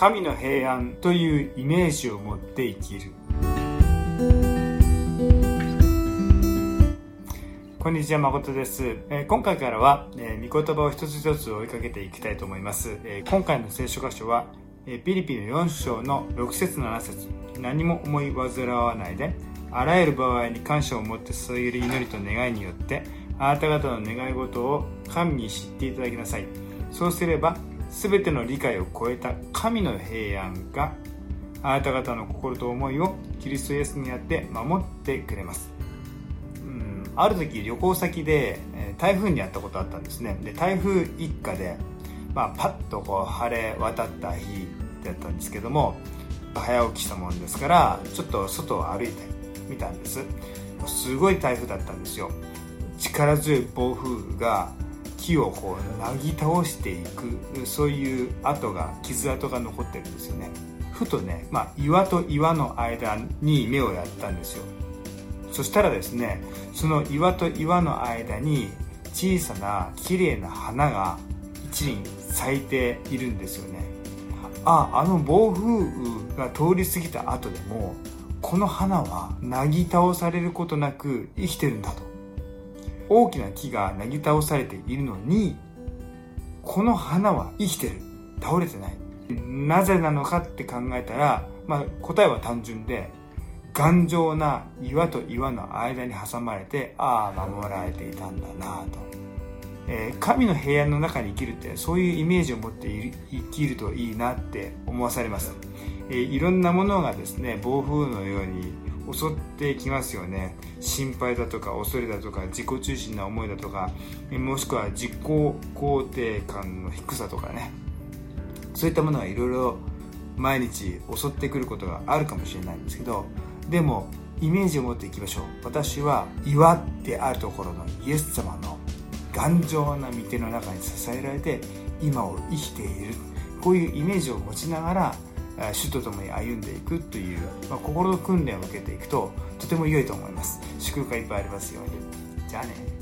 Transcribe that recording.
神の平安というイメージを持って生きる。こんにちは誠です、えー、今回からは、えー、御言葉を一つ一つ追いかけていきたいと思います、えー、今回の聖書箇所は、えー、ピリピの4章の6節7節。何も思い煩わないであらゆる場合に感謝を持って捧げる祈りと願いによってあなた方の願い事を神に知っていただきなさい。そうすれば全ての理解を超えた神の平安があなた方の心と思いをキリストイエスにあって守ってくれます。うんある時旅行先で台風にあったことあったんですね。で台風一過で、まあ、パッとこう晴れ渡った日だったんですけども早起きしたもんですからちょっと外を歩いてみたんです。すごい台風だったんですよ。力強い暴風が木をこうなぎ倒していくそういう跡が傷跡が残ってるんですよね。ふとね、まあ、岩と岩の間に目をやったんですよ。そしたらですねその岩と岩の間に小さな綺麗な花が一輪咲いているんですよね。ああの暴風雨が通り過ぎた後でもこの花はなぎ倒されることなく生きてるんだと。大きな木がなぎ倒されているのにこの花は生きてる。倒れてない。なぜなのかって考えたら、まあ、答えは単純で頑丈な岩と岩の間に挟まれてああ守られていたんだなと、えー、神の平安の中に生きるってそういうイメージを持って生きるといいなって思わされます、えー、いろんなものがですね暴風のように襲ってきますよね。心配だとか恐れだとか自己中心な思いだとかもしくは自己肯定感の低さとかね。そういったものがいろいろ毎日襲ってくることがあるかもしれないんですけどでもイメージを持っていきましょう。私は岩であるところのイエス様の頑丈な御手の中に支えられて今を生きている。こういうイメージを持ちながら主と共に歩んでいくという、まあ、心の訓練を受けていくととても良いと思います。祝福がいっぱいありますように。じゃあね。